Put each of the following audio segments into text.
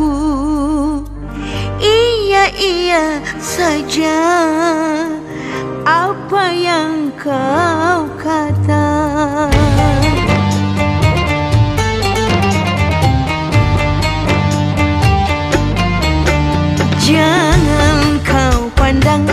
aku. Iya iya saja. Apa yang kau kata? Jangan kau pandang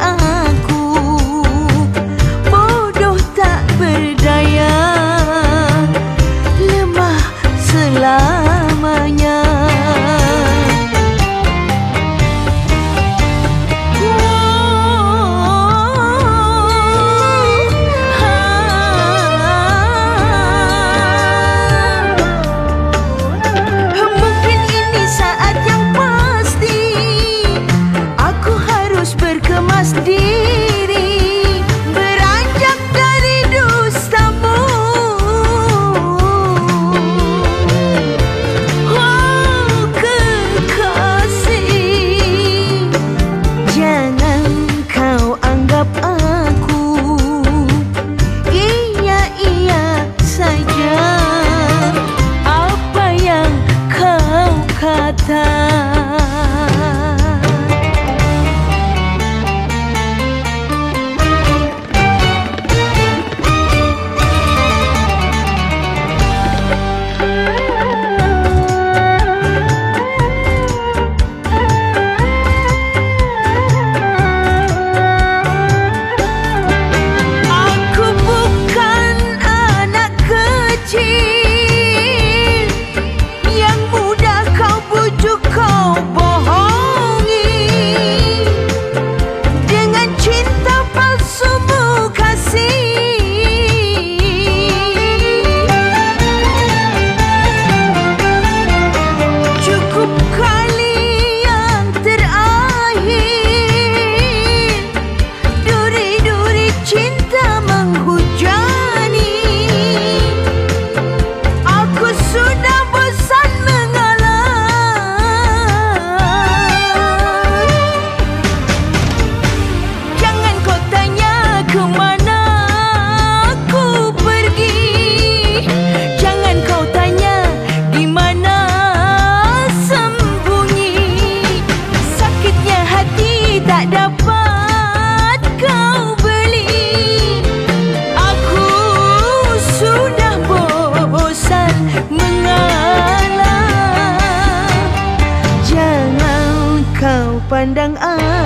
pandang aku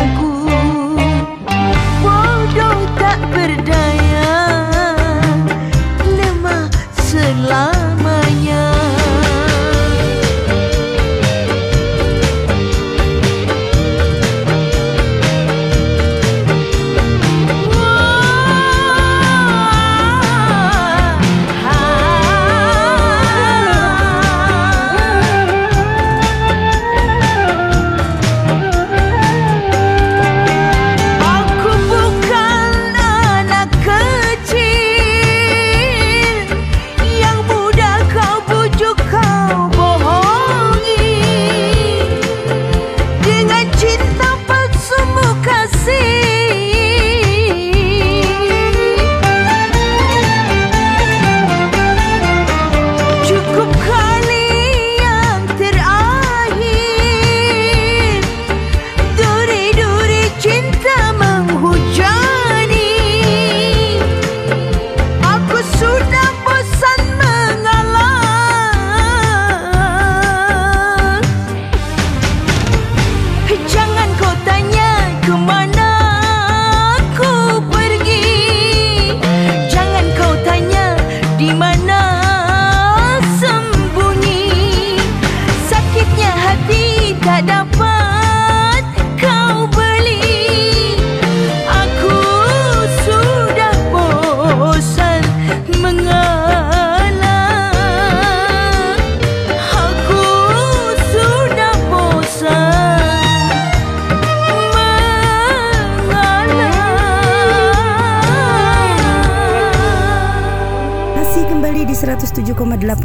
107,8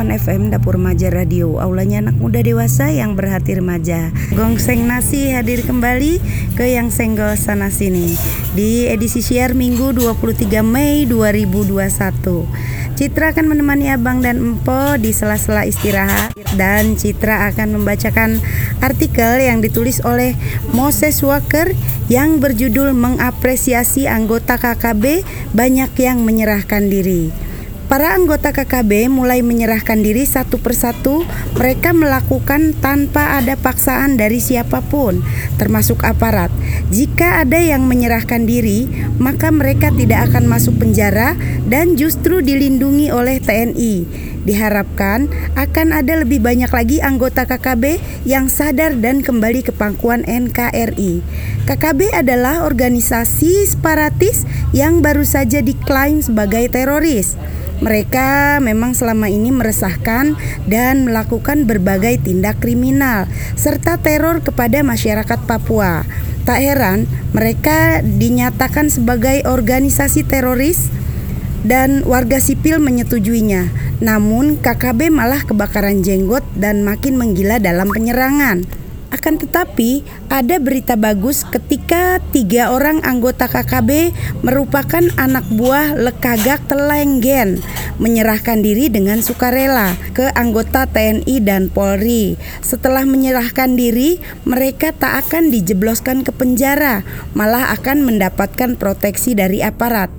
FM Dapur Remaja Radio. Aulanya anak muda dewasa yang berhati remaja. Gongseng Nasi hadir kembali ke yang senggol sana sini Di edisi siar Minggu 23 Mei 2021 Citra akan menemani abang dan empo di sela-sela istirahat Dan Citra akan membacakan artikel yang ditulis oleh Moses Walker Yang berjudul mengapresiasi anggota KKB banyak yang menyerahkan diri Para anggota KKB mulai menyerahkan diri satu persatu. Mereka melakukan tanpa ada paksaan dari siapa pun, termasuk aparat. Jika ada yang menyerahkan diri, maka mereka tidak akan masuk penjara dan justru dilindungi oleh TNI. Diharapkan akan ada lebih banyak lagi anggota KKB yang sadar dan kembali ke pangkuan NKRI. KKB adalah organisasi separatis yang baru saja diklaim sebagai teroris. Mereka memang selama ini meresahkan dan melakukan berbagai tindak kriminal serta teror kepada masyarakat Papua. Tak heran, mereka dinyatakan sebagai organisasi teroris dan warga sipil menyetujuinya. Namun, KKB malah kebakaran jenggot dan makin menggila dalam penyerangan. Akan tetapi, ada berita bagus ketika tiga orang anggota KKB merupakan anak buah Lekagak Telenggen menyerahkan diri dengan sukarela ke anggota TNI dan Polri. Setelah menyerahkan diri, mereka tak akan dijebloskan ke penjara, malah akan mendapatkan proteksi dari aparat.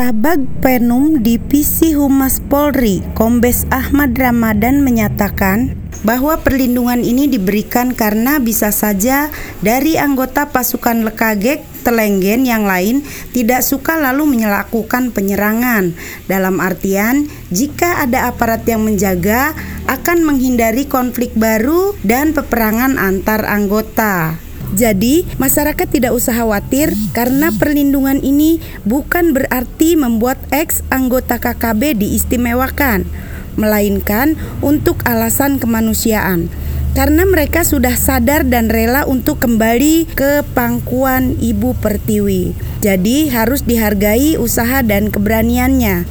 Kabag Penum Divisi Humas Polri, Kombes Ahmad Ramadan menyatakan bahwa perlindungan ini diberikan karena bisa saja dari anggota pasukan Lekagek Telenggen yang lain tidak suka lalu melakukan penyerangan. Dalam artian, jika ada aparat yang menjaga akan menghindari konflik baru dan peperangan antar anggota. Jadi, masyarakat tidak usah khawatir karena perlindungan ini bukan berarti membuat ex anggota KKB diistimewakan, melainkan untuk alasan kemanusiaan. Karena mereka sudah sadar dan rela untuk kembali ke pangkuan Ibu Pertiwi. Jadi, harus dihargai usaha dan keberaniannya.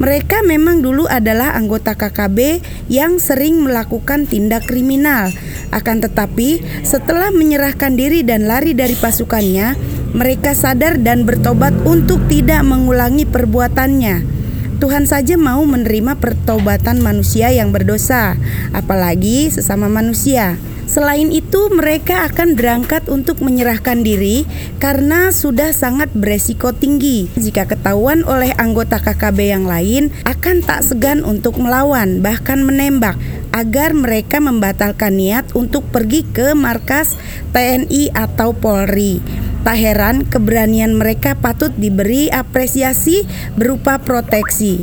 Mereka memang dulu adalah anggota KKB yang sering melakukan tindak kriminal. Akan tetapi, setelah menyerahkan diri dan lari dari pasukannya, mereka sadar dan bertobat untuk tidak mengulangi perbuatannya. Tuhan saja mau menerima pertobatan manusia yang berdosa, apalagi sesama manusia. Selain itu, mereka akan berangkat untuk menyerahkan diri karena sudah sangat beresiko tinggi. Jika ketahuan oleh anggota KKB yang lain, akan tak segan untuk melawan, bahkan menembak, agar mereka membatalkan niat untuk pergi ke markas TNI atau Polri. Tak heran keberanian mereka patut diberi apresiasi berupa proteksi.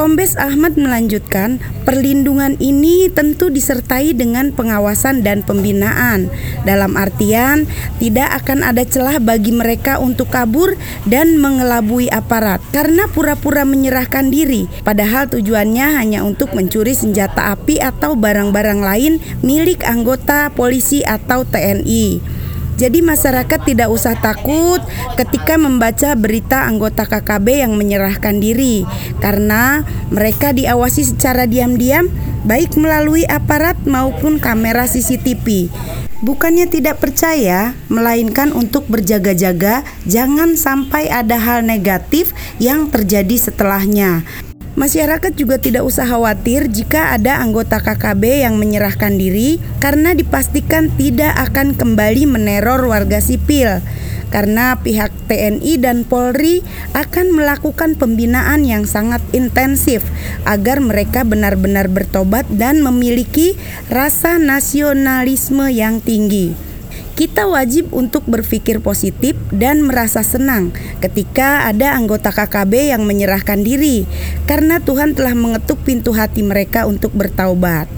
Kombes Ahmad melanjutkan, perlindungan ini tentu disertai dengan pengawasan dan pembinaan. Dalam artian, tidak akan ada celah bagi mereka untuk kabur dan mengelabui aparat karena pura-pura menyerahkan diri, padahal tujuannya hanya untuk mencuri senjata api atau barang-barang lain milik anggota polisi atau TNI. Jadi masyarakat tidak usah takut ketika membaca berita anggota KKB yang menyerahkan diri karena mereka diawasi secara diam-diam baik melalui aparat maupun kamera CCTV. Bukannya tidak percaya, melainkan untuk berjaga-jaga, jangan sampai ada hal negatif yang terjadi setelahnya. Masyarakat juga tidak usah khawatir jika ada anggota KKB yang menyerahkan diri karena dipastikan tidak akan kembali meneror warga sipil karena pihak TNI dan Polri akan melakukan pembinaan yang sangat intensif agar mereka benar-benar bertobat dan memiliki rasa nasionalisme yang tinggi. Kita wajib untuk berpikir positif dan merasa senang ketika ada anggota KKB yang menyerahkan diri karena Tuhan telah mengetuk pintu hati mereka untuk bertaubat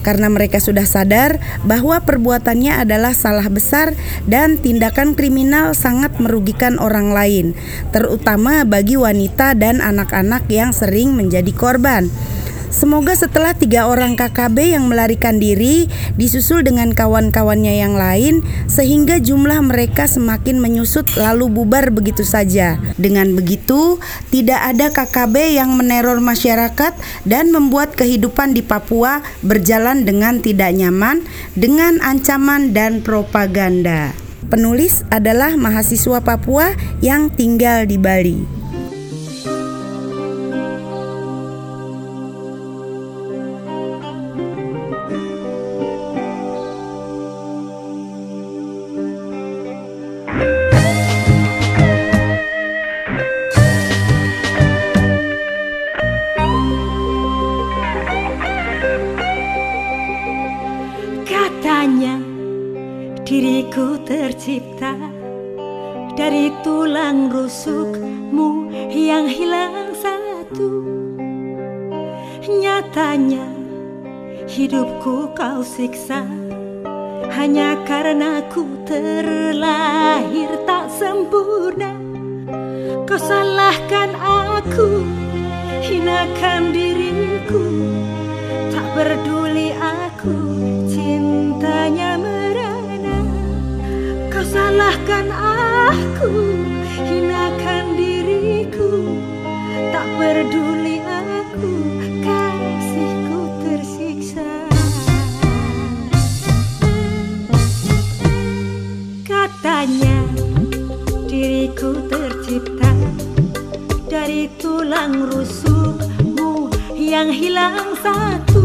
karena mereka sudah sadar bahwa perbuatannya adalah salah besar dan tindakan kriminal sangat merugikan orang lain, terutama bagi wanita dan anak-anak yang sering menjadi korban. Semoga setelah tiga orang KKB yang melarikan diri disusul dengan kawan-kawannya yang lain sehingga jumlah mereka semakin menyusut lalu bubar begitu saja. Dengan begitu, tidak ada KKB yang meneror masyarakat dan membuat kehidupan di Papua berjalan dengan tidak nyaman dengan ancaman dan propaganda. Penulis adalah mahasiswa Papua yang tinggal di Bali. Karena ku terlahir tak sempurna. Kau salahkan aku, hinakan diriku. Tak peduli aku, cintanya salahkan aku Hinakan diriku. Tak peduli rusukmu Yang hilang satu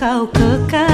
好可看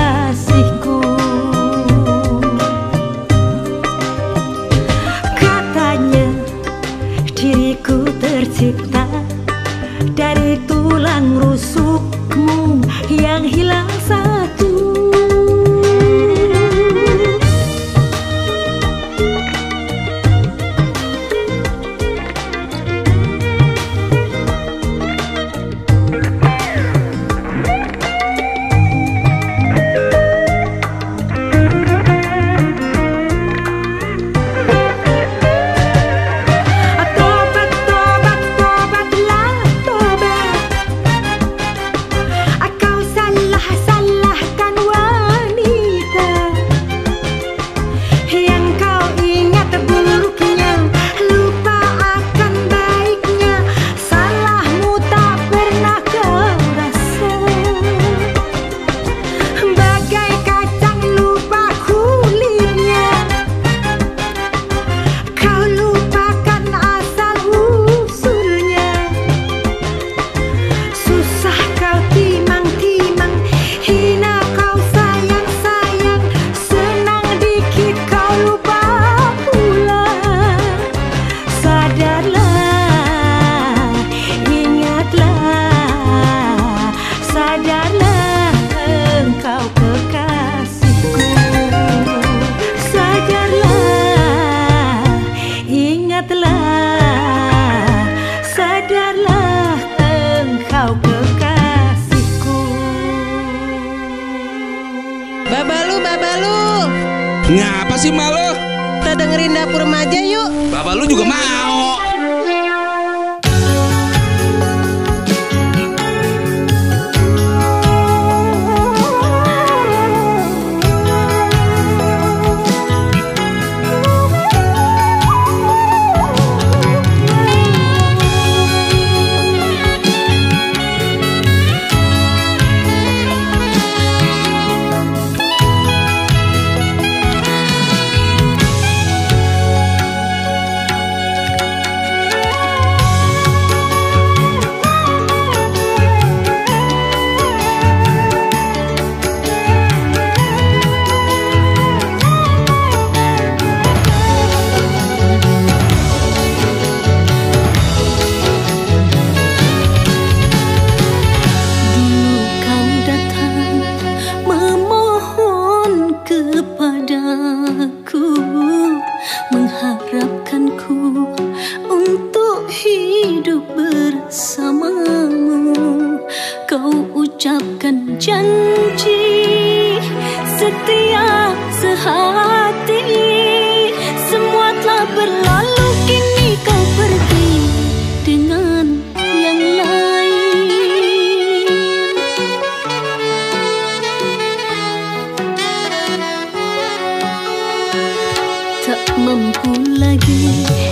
memku lagi